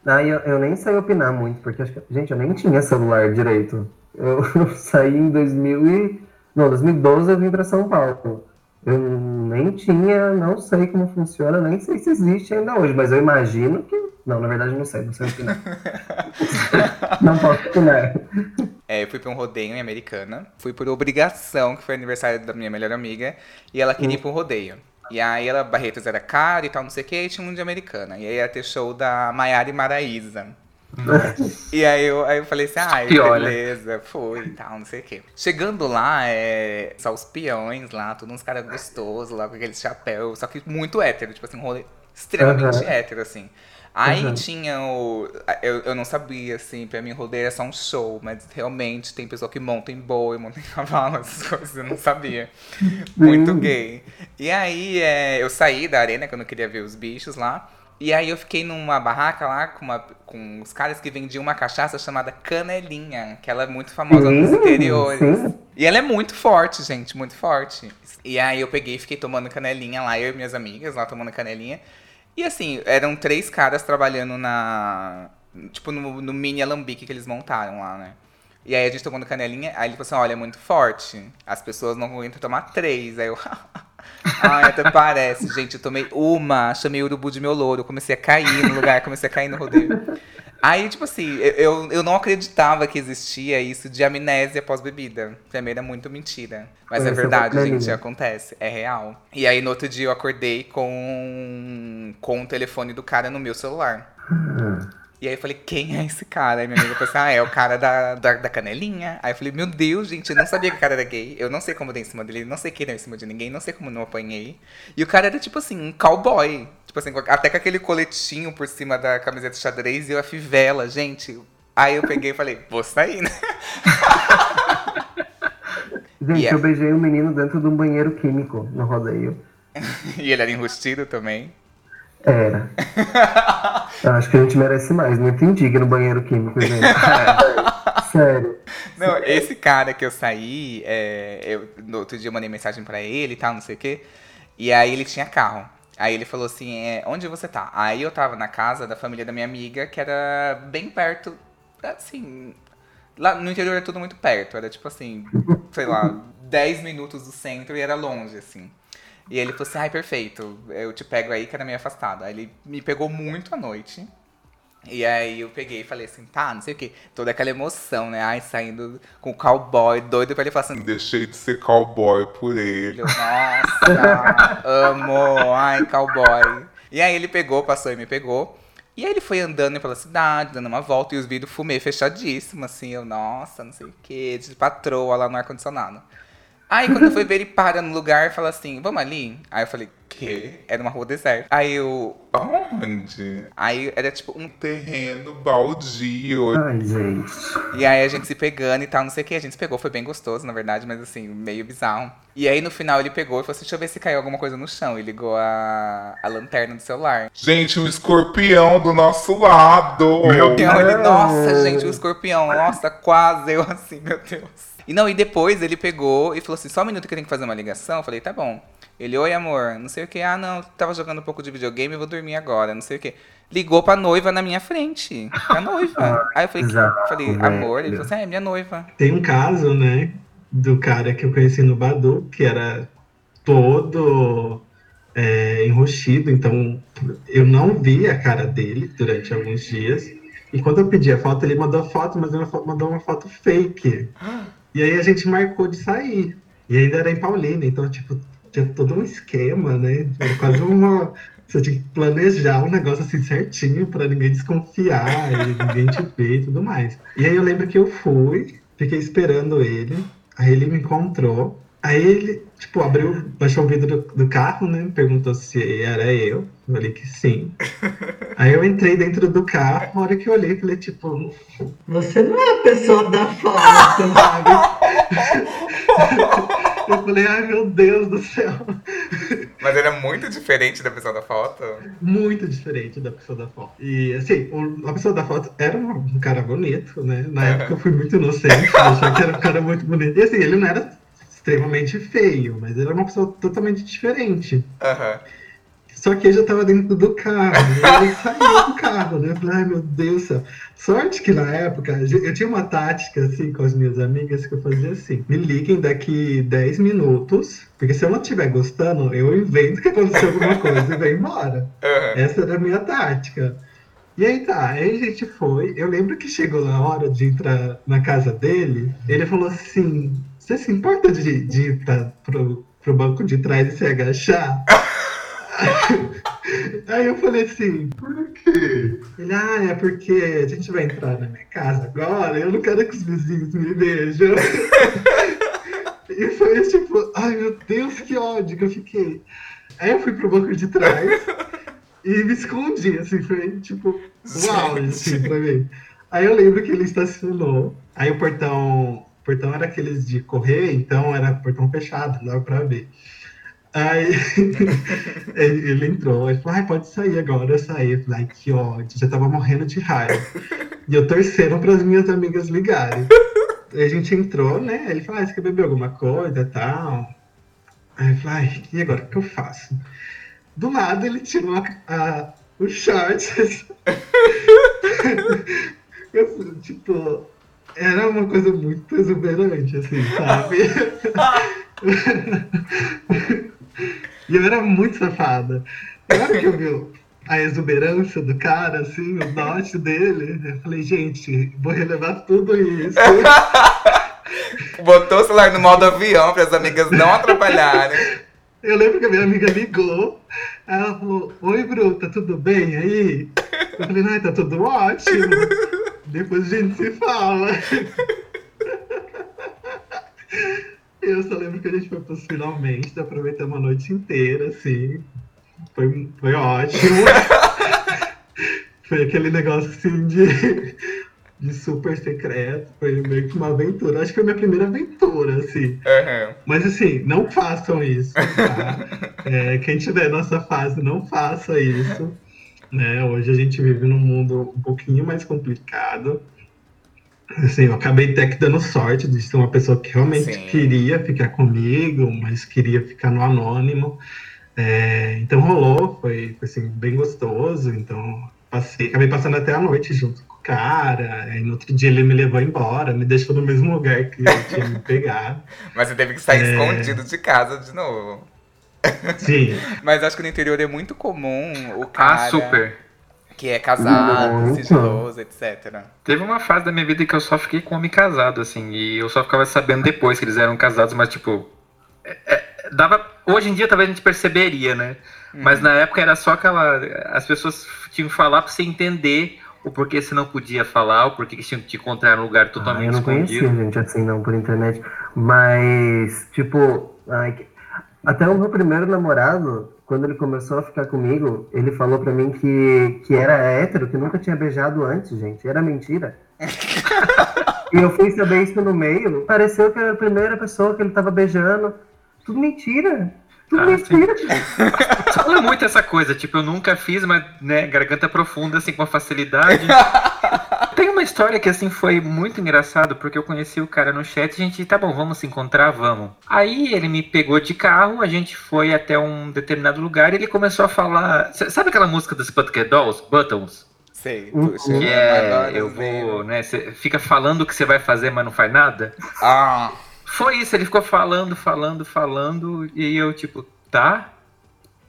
Ah, eu, eu nem sei opinar muito, porque acho que, gente, eu nem tinha celular direito. Eu, eu saí em 2000 e, não, 2012 eu vim para São Paulo. Eu nem tinha, não sei como funciona, nem sei se existe ainda hoje, mas eu imagino que. Não, na verdade não sei, não sei opinar. não posso opinar. É, eu fui pra um rodeio em Americana. Fui por obrigação, que foi aniversário da minha melhor amiga. E ela queria ir pro rodeio. E aí ela, Barretos era caro e tal, não sei o que, e tinha um de Americana. E aí ia ter show da Maiara e Maraíza. E aí eu, aí eu falei assim, ai, beleza, fui e tal, não sei o quê. Chegando lá, é, só os peões lá, todos uns caras gostosos lá, com aqueles chapéus, só que muito hétero, tipo assim, um rolê extremamente Aham. hétero, assim. Aí Aham. tinha o. Eu, eu não sabia, assim, pra mim rodeio é só um show, mas realmente tem pessoa que monta em boi, monta em cavalo, essas coisas, eu não sabia. Muito gay. E aí é, eu saí da arena, que eu não queria ver os bichos lá. E aí eu fiquei numa barraca lá com, uma, com os caras que vendiam uma cachaça chamada Canelinha, que ela é muito famosa nos Hum, interiores. sim. E ela é muito forte, gente, muito forte. E aí eu peguei e fiquei tomando canelinha lá, eu e minhas amigas lá tomando canelinha. E assim, eram três caras trabalhando na. Tipo, no, no mini alambique que eles montaram lá, né? E aí a gente tomando canelinha, aí ele falou assim, olha, é muito forte. As pessoas não aguentam tomar três. Aí eu. Ai, até parece, gente. Eu tomei uma, chamei o urubu de meu louro, comecei a cair no lugar, comecei a cair no rodeio. Aí, tipo assim, eu, eu, não acreditava que existia isso de amnésia pós-bebida. Pra mim era muito mentira. Mas é verdade, gente, Canelinha. acontece. É real. E aí, no outro dia, eu acordei com, com o telefone do cara no meu celular. E aí eu falei, quem é esse cara? Aí minha amiga falou assim, ah, é o cara da, da, da canelinha. Aí eu falei, meu Deus, gente, eu não sabia que o cara era gay. Eu não sei como dei em cima dele, não sei quem deu em cima de ninguém, não sei como não apanhei. E o cara era tipo assim, um cowboy. Tipo assim, até com aquele coletinho por cima da camiseta xadrez e eu a fivela, gente. Aí eu peguei e falei, vou sair, né? Gente, Yeah. eu beijei um menino dentro de um banheiro químico no rodeio. E ele era enrustido também. Era. Eu acho que a gente merece mais. Muito indigno banheiro químico, gente. Sério. Não, esse cara que eu saí, é, eu, no outro dia eu mandei mensagem pra ele e tal, não sei o quê. E aí ele tinha carro. Aí ele falou assim, é, onde você tá? Aí eu tava na casa da família da minha amiga, que era bem perto, assim... Lá no interior é tudo muito perto, era tipo assim, sei lá, 10 minutos do centro e era longe, assim. E ele falou assim, ai, perfeito, eu te pego aí que era meio afastado. Aí ele me pegou muito à noite. E aí eu peguei e falei assim, tá, não sei o quê. Toda aquela emoção, né? Ai, saindo com o cowboy, doido pra ele falar assim, Deixei de ser cowboy por ele. eu, nossa, amo, ai, cowboy. E aí ele pegou, passou e me pegou. E aí ele foi andando pela cidade, dando uma volta, e os vidros fumê fechadíssimo, assim, eu, nossa, não sei o quê, de patroa lá no ar-condicionado. Aí quando eu fui ver, ele para no lugar e fala assim, vamos ali? Aí eu falei, quê? Era uma rua deserta. Aí eu. Aonde? Aí era tipo um Terreno baldio. Ai, gente. E aí a gente se pegando e tal, não sei o que. A gente se pegou, foi bem gostoso, na verdade, mas assim, meio bizarro. E aí no final ele pegou e falou assim: deixa eu ver se caiu alguma coisa no chão. E ligou a, a lanterna do celular. Gente, um escorpião do nosso lado. Meu Então ele, Deus. nossa, gente, o escorpião, nossa, quase. Eu assim, meu Deus. E não, e depois ele pegou e falou assim: só um minuto que eu tenho que fazer uma ligação. Eu falei: tá bom. Ele, oi amor, não sei o que. Ah, não, tava jogando um pouco de videogame, vou dormir agora, não sei o que. Ligou pra noiva na minha frente. A noiva. Aí eu falei, Exato, falei velho. amor, ele falou assim: é, minha noiva. Tem um caso, né, do cara que eu conheci no Badu, que era todo é, enrustido, então eu não vi a cara dele durante alguns dias. E quando eu pedi a foto, ele mandou foto, mas ele mandou uma foto fake. E aí a gente marcou de sair. E ainda era em Paulina, então, tipo, tinha todo um esquema, né? Era quase uma. Você tinha que planejar um negócio assim certinho pra ninguém desconfiar e ninguém te ver e tudo mais. E aí eu lembro que eu fui, fiquei esperando ele, aí ele me encontrou. Aí ele, tipo, abriu, baixou o vidro do, do carro, né? Perguntou se era eu. Eu falei que sim. Aí eu entrei dentro do carro, a hora que eu olhei, falei, tipo, você não é a pessoa da foto, sabe? Eu falei, ai meu Deus do céu. Mas era muito diferente da pessoa da foto. Muito diferente da pessoa da foto. E assim, o- a pessoa da foto era um, um cara bonito, né? Na época eu fui muito inocente, achava que era um cara muito bonito. E assim, ele não era extremamente feio, mas ele era uma pessoa totalmente diferente. Aham. Só que eu já tava dentro do carro, e ele saiu do carro, né? Eu falei, ai meu Deus do céu. Sorte que na época eu tinha uma tática assim com as minhas amigas que eu fazia assim: me liguem daqui 10 minutos, porque se eu não estiver gostando, eu invento que aconteceu alguma coisa e venho embora. Aham. Essa era a minha tática. E aí tá, aí a gente foi. Eu lembro que chegou na hora de entrar na casa dele, ele falou assim: Você se importa de, de ir pra, pro, pro banco de trás e se agachar? aí eu falei assim: Por quê? Ele, ah, é porque a gente vai entrar na minha casa agora, eu não quero que os vizinhos me vejam. e foi tipo, ai meu Deus, que ódio que eu fiquei. Aí eu fui pro banco de trás. e me escondi, assim, foi tipo, uau, assim, pra mim. Aí eu lembro que ele estacionou, aí o portão, o portão era aqueles de correr, então era portão fechado, não dava pra ver. Aí ele, entrou, ele falou, ai, pode sair agora, eu saí. Eu falei, que ódio, já tava morrendo de raiva. E eu torcendo para as minhas amigas ligarem. Aí a gente entrou, né? Ele falou, ah, você quer beber alguma coisa tal? Aí eu falei, ai, e agora o que eu faço? Do lado ele tirou a, a, o short. eu, tipo, era uma coisa muito exuberante, assim, sabe? e eu era muito safada. E na hora que eu vi a exuberância do cara, assim, o dote dele, eu falei, gente, vou relevar tudo isso. Botou o celular no modo avião para as amigas não atrapalharem. Eu lembro que a minha amiga ligou, ela falou, oi Bruta, tudo bem aí? Eu falei, ai, tá tudo ótimo. Depois a gente se fala. Eu só lembro que a gente foi pros finalmente, aproveitamos a noite inteira, assim. Foi, foi ótimo. foi aquele negócio assim de, de super secreto. Foi meio que uma aventura. Acho que foi minha primeira aventura, assim. Uhum. Mas assim, não façam isso. Tá? É, quem tiver nessa fase, não faça isso. Né? Hoje a gente vive num mundo um pouquinho mais complicado. Assim, eu acabei até que dando sorte de ser uma pessoa que realmente Sim. queria ficar comigo, mas queria ficar no anônimo. É, então rolou, foi, foi, assim, bem gostoso. Então passei, acabei passando até a noite junto com o cara. Aí no outro dia ele me levou embora, me deixou no mesmo lugar que eu tinha me pegado. Mas você teve que sair É. escondido de casa de novo. Sim, Mas acho que no interior é muito comum o cara Ah, super. que é casado, Muito. sigiloso, etc. Teve uma fase da minha vida que eu só fiquei com homem casado, assim, e eu só ficava sabendo depois que eles eram casados, mas tipo. é- é- dava. Hoje em dia talvez a gente perceberia, né? Mas na época era só aquela. As pessoas tinham que falar pra você entender o porquê você não podia falar, o porquê que tinham que te encontrar num lugar Ah, totalmente eu não conhecia escondido. gente assim não por internet. Mas, tipo, ai, até o meu primeiro namorado, quando ele começou a ficar comigo, ele falou pra mim que, que era hétero, que nunca tinha beijado antes, gente. Era mentira. e eu fui saber isso no meio. Pareceu que era a primeira pessoa que ele tava beijando. Tudo mentira. Ah. Fala muito essa coisa, tipo, eu nunca fiz, mas, né, garganta profunda, assim, com facilidade. Tem uma história que, assim, foi muito engraçado, porque eu conheci o cara no chat e a gente, tá bom, vamos se encontrar, vamos. Aí ele me pegou de carro, a gente foi até um determinado lugar e ele começou a falar. Sabe aquela música dos Pussycat Dolls, Buttons? Sei, Uhum. puxa. Que é, agora eu vou, né, você fica falando o que você vai fazer, mas não faz nada. Ah, Foi isso, ele ficou falando, falando, falando, e eu, tipo, tá,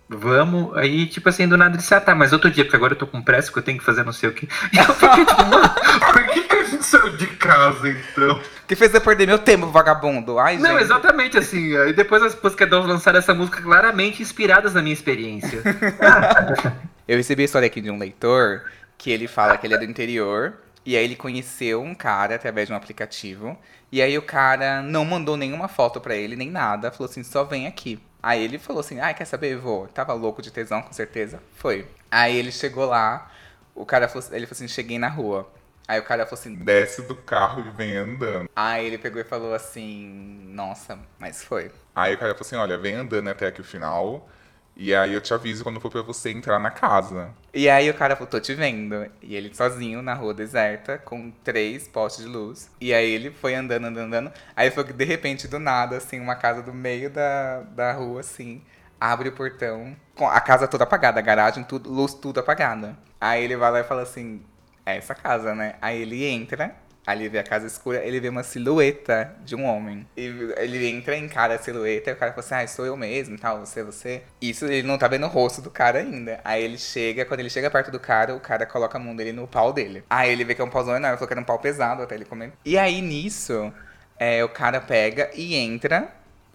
vamos. Aí, tipo assim, do nada ele disse, ah, tá, mas outro dia, porque agora eu tô com pressa, que eu tenho que fazer não sei o que. E eu fiquei, tipo, mano, Por que, que a gente saiu de casa então? que fez eu perder meu tempo, vagabundo. Ai, não, gente. exatamente assim. Aí depois as Pussycat Dolls lançaram essa música claramente inspiradas na minha experiência. Eu recebi a história aqui de um leitor que ele fala que ele é do interior. E aí ele conheceu um cara através de um aplicativo. E aí o cara não mandou nenhuma foto pra ele, nem nada. Falou assim, só vem aqui. Aí ele falou assim, ai, quer saber, vou. Tava louco de tesão, com certeza. Foi. Aí ele chegou lá, o cara falou, ele falou assim, cheguei na rua. Aí o cara falou assim, Desce do carro e vem andando. aí ele pegou e falou assim, nossa, mas foi. Aí o cara falou assim: olha, vem andando até aqui o final. E aí eu te aviso quando for pra você entrar na casa. E aí o cara falou, tô te vendo. E ele sozinho na rua deserta, com três postes de luz. E aí ele foi andando, andando, andando. Aí foi que de repente, do nada, assim, uma casa do meio da, da rua, assim, abre o portão, com a casa toda apagada, a garagem, tudo, luz tudo apagada. Aí ele vai lá e fala assim, é essa casa, né? Aí ele entra, ele vê a casa escura, ele vê uma silhueta de um homem. E ele entra, encara a silhueta, e o cara fala assim, ah, sou eu mesmo, tal, você, você. Isso ele não tá vendo o rosto do cara ainda. Aí ele chega, quando ele chega perto do cara, o cara coloca a mão dele no pau dele. Aí ele vê que é um pauzão enorme, falou que era um pau pesado, até ele comenta. E aí nisso, é, o cara pega e entra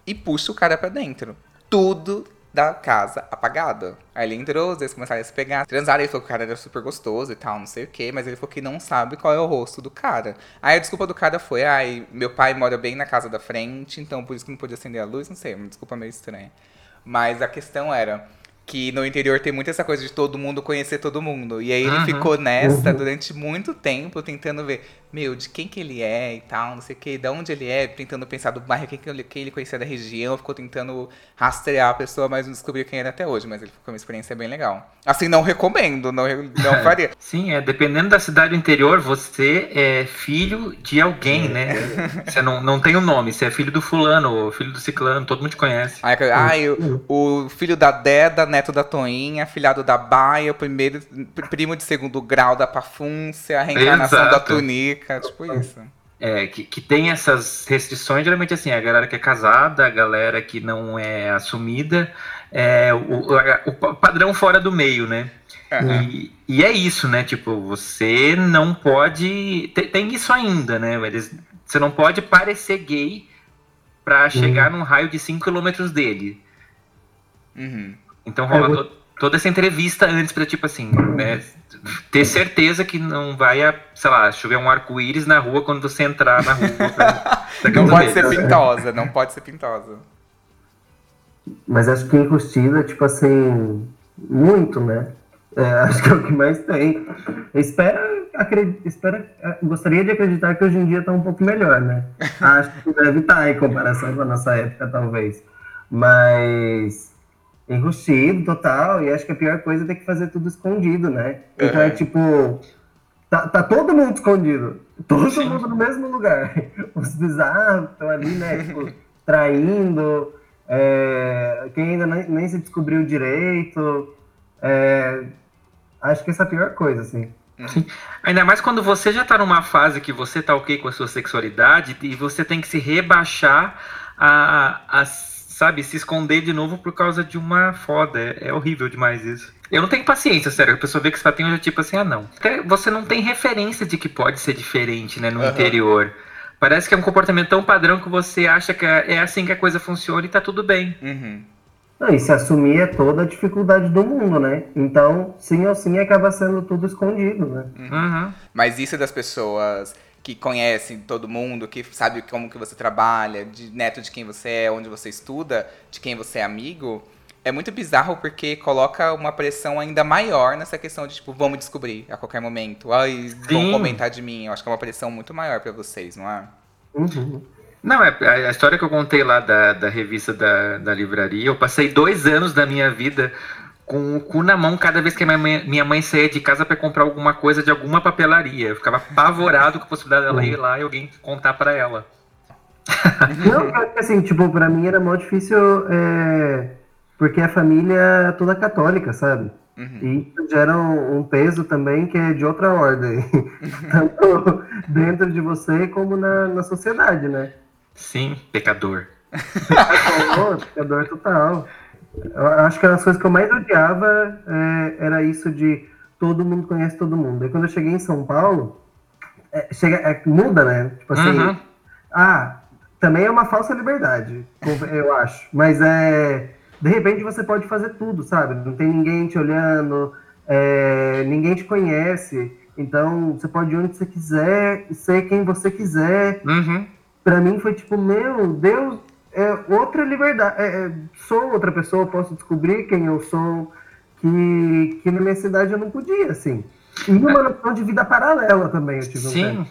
e puxa o cara pra dentro. Tudo da casa apagado. Aí ele entrou, dois começaram a se pegar. Transaram, ele falou que o cara era super gostoso e tal, não sei o que, mas ele falou que não sabe qual é o rosto do cara. Aí a desculpa do cara foi, ai, meu pai mora bem na casa da frente, então por isso que não podia acender a luz, não sei, uma desculpa meio estranha. Mas a questão era, que no interior tem muito essa coisa de todo mundo conhecer todo mundo. E aí ele Uhum. ficou nessa Uhum. durante muito tempo, tentando ver, meu, de quem que ele é e tal, não sei o que, de onde ele é, tentando pensar do bairro, quem que ele, quem ele conhecia da região, ficou tentando rastrear a pessoa, mas não descobriu quem era até hoje. Mas ele ficou uma experiência bem legal. Assim, não recomendo, não, não faria. Sim, é, dependendo da cidade do interior, você é filho de alguém, né? Você não, não tem o nome, você é filho do fulano, filho do ciclano, todo mundo te conhece. Ai, ai, o, o filho da Deda, neto da Toinha, filhado da Baia, o primeiro, pr- primo de segundo grau da Pafúncia, a reencarnação da Exato. Tunica, tipo isso. É, que, que tem essas restrições, geralmente assim, a galera que é casada, a galera que não é assumida, é o, o- o pa- padrão fora do meio, né? Aham. E, e é isso, né? Tipo, você não pode. Tem, tem isso ainda, né? Eles, você não pode parecer gay pra chegar num raio de 5 km dele. Uhum. Então rola É, eu- toda essa entrevista antes pra, tipo assim, né, ter certeza que não vai, a, sei lá, chover um arco-íris na rua quando você entrar na rua. pra- pra Não pode dele. ser pintosa, não pode ser pintosa. Mas acho que enrustida, tipo assim, muito, né? É, acho que é o que mais tem. Espera, espera, é, gostaria de acreditar que hoje em dia tá um pouco melhor, né? Acho que deve estar em comparação com a nossa época, talvez. Mas enrustido total, e acho que a pior coisa é ter que fazer tudo escondido, né? Então é Uhum. tipo. Tá, tá todo mundo escondido. Todo Sim. mundo no mesmo lugar. Os bizarros estão ali, né? Tipo, traindo. é, quem ainda nem, nem se descobriu direito. é, acho que essa é a pior coisa, assim. Ainda mais quando você já tá numa fase que você tá ok com a sua sexualidade e você tem que se rebaixar a, a sabe, se esconder de novo por causa de uma foda. É, é horrível demais isso. Eu não tenho paciência, sério. A pessoa vê que você eu já tipo assim, ah, não. Até você não tem referência de que pode ser diferente, né, no Aham. interior. Parece que é um comportamento tão padrão que você acha que é é assim que a coisa funciona e tá tudo bem. Uhum. Não, e se assumir é toda a dificuldade do mundo, né? Então, sim ou sim, acaba sendo tudo escondido, né? Uhum. Mas isso das pessoas que conhecem todo mundo, que sabe como que você trabalha, de neto de quem você é, onde você estuda, de quem você é amigo, é muito bizarro porque coloca uma pressão ainda maior nessa questão de, tipo, vamos descobrir a qualquer momento. Ai, vão comentar de mim. Eu acho que é uma pressão muito maior pra vocês, não é? Uhum. Não, é a a história que eu contei lá da, da revista da, da livraria. Eu passei dois anos da minha vida com o cu na mão cada vez que minha mãe, minha mãe saía de casa para comprar alguma coisa de alguma papelaria. Eu ficava apavorado com a possibilidade dela ir lá e alguém contar para ela. Não, assim, tipo, pra mim era mó difícil, é, porque a família é toda católica, sabe? Uhum. E isso gera um, um peso também que é de outra ordem, tanto dentro de você como na, na sociedade, né? Sim, pecador. Pô, Pecador total. Eu acho que uma das coisas que eu mais odiava é, era isso de todo mundo conhece todo mundo. E quando eu cheguei em São Paulo, é, chega, é, muda, né? Tipo assim, Uhum. ah, também é uma falsa liberdade, eu acho. Mas é. De repente você pode fazer tudo, sabe? Não tem ninguém te olhando, é, ninguém te conhece. Então você pode ir onde você quiser, ser quem você quiser. Uhum. Pra mim foi tipo, meu Deus, é outra liberdade. É, é, sou outra pessoa, posso descobrir quem eu sou, que, que na minha cidade eu não podia, assim. E uma noção de vida paralela também, eu tive um Sim. tempo.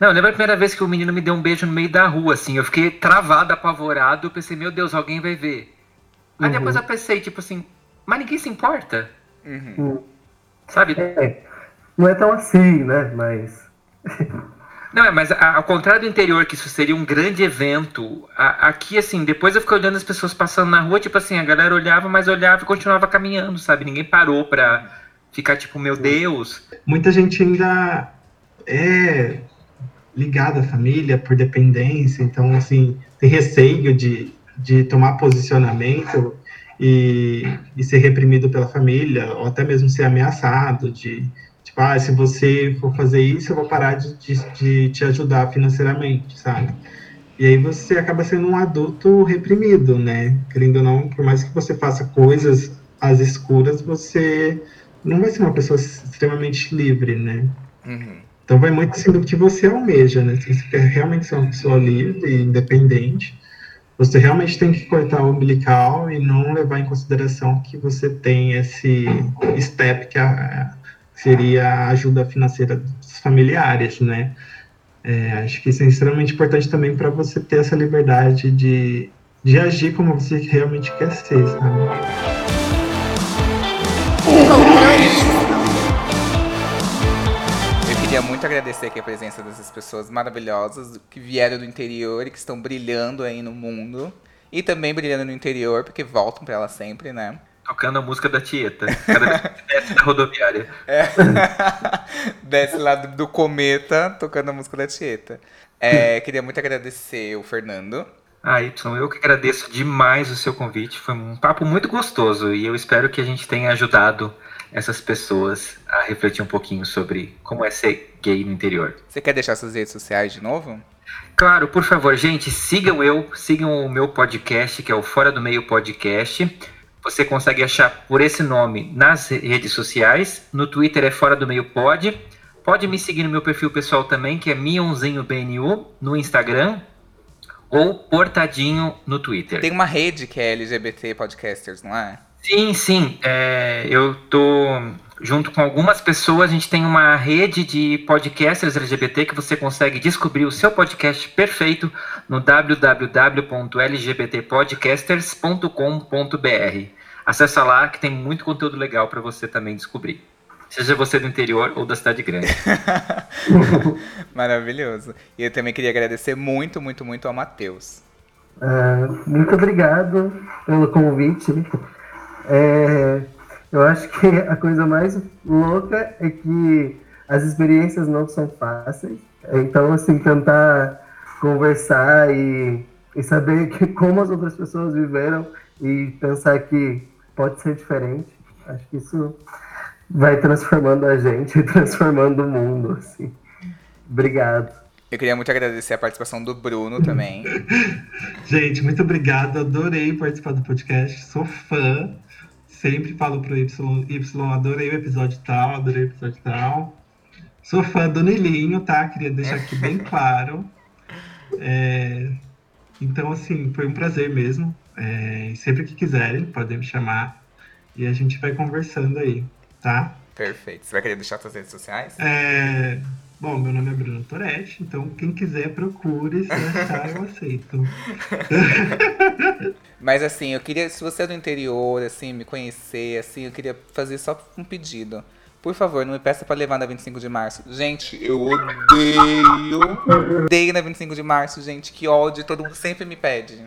Não, eu lembro a primeira vez que o menino me deu um beijo no meio da rua, assim. Eu fiquei travado, apavorado. Eu pensei, meu Deus, alguém vai ver. Aí Uhum. depois eu pensei, tipo assim, mas ninguém se importa, Uhum. sabe? É, não é tão assim, né? Mas. Não, é, mas ao contrário do interior, que isso seria um grande evento, aqui, assim, depois eu fiquei olhando as pessoas passando na rua, tipo assim, a galera olhava, mas olhava e continuava caminhando, sabe? Ninguém parou pra ficar tipo, meu Deus. Muita gente ainda é ligada à família por dependência, então, assim, tem receio de, de tomar posicionamento e, e ser reprimido pela família, ou até mesmo ser ameaçado de, tipo, ah, se você for fazer isso, eu vou parar de, de, de te ajudar financeiramente, sabe? E aí você acaba sendo um adulto reprimido, né? Querendo ou não, por mais que você faça coisas às escuras, você não vai ser uma pessoa extremamente livre, né? Uhum. Então vai muito assim do que você almeja, né? Se você quer realmente ser uma pessoa livre e independente, você realmente tem que cortar o umbilical e não levar em consideração que você tem esse step que a, seria a ajuda financeira dos familiares, né? É, acho que isso é extremamente importante também para você ter essa liberdade de, de agir como você realmente quer ser, sabe? Eu queria muito agradecer aqui a presença dessas pessoas maravilhosas que vieram do interior e que estão brilhando aí no mundo. E também brilhando no interior, porque voltam pra ela sempre, né? Tocando a música da Tieta, cada vez que desce da rodoviária. É. Desce lá do, do cometa, tocando a música da Tieta. É, queria muito agradecer o Fernando. Ah, Y, eu que agradeço demais o seu convite. Foi um papo muito gostoso e eu espero que a gente tenha ajudado essas pessoas a refletir um pouquinho sobre como é ser gay no interior. Você quer deixar suas redes sociais de novo? Claro, por favor, gente, sigam eu, sigam o meu podcast, que é o Fora do Meio Podcast. Você consegue achar por esse nome nas redes sociais. No Twitter é Fora do Meio Pod. Pode me seguir no meu perfil pessoal também, que é Mionzinho BNU, no Instagram, ou Portadinho no Twitter. Tem uma rede que é LGBT Podcasters, não é? Sim, sim. É, eu tô junto com algumas pessoas, a gente tem uma rede de podcasters LGBT que você consegue descobrir o seu podcast perfeito no www.lgbtpodcasters.com.br. Acesse lá que tem muito conteúdo legal para você também descobrir. Seja você do interior ou da cidade grande. Maravilhoso. E eu também queria agradecer muito, muito, muito ao Matheus. Ah, muito obrigado pelo convite. É, eu acho que a coisa mais louca é que as experiências não são fáceis. Então, assim, tentar conversar e, e saber que, como as outras pessoas viveram e pensar que pode ser diferente. Acho que isso vai transformando a gente, transformando o mundo, assim. Obrigado. Eu queria muito agradecer a participação do Bruno também. Gente, muito obrigado. Adorei participar do podcast. Sou fã. Sempre falo pro Y, Y, adorei o episódio tal, adorei o episódio tal. Sou fã do Nilinho, tá? Queria deixar aqui bem claro. É, Então, assim, foi um prazer mesmo. É, sempre que quiserem, podem me chamar. E a gente vai conversando aí, tá? Perfeito. Você vai querer deixar suas redes sociais? É, Bom, meu nome é Bruno Toretti, então quem quiser procure, se achar eu aceito. Mas assim, eu queria, se você é do interior, assim, me conhecer, assim, eu queria fazer só um pedido. Por favor, não me peça pra levar na 25 de março. Gente, eu odeio. Odeio na 25 de março, gente. Que ódio, todo mundo sempre me pede.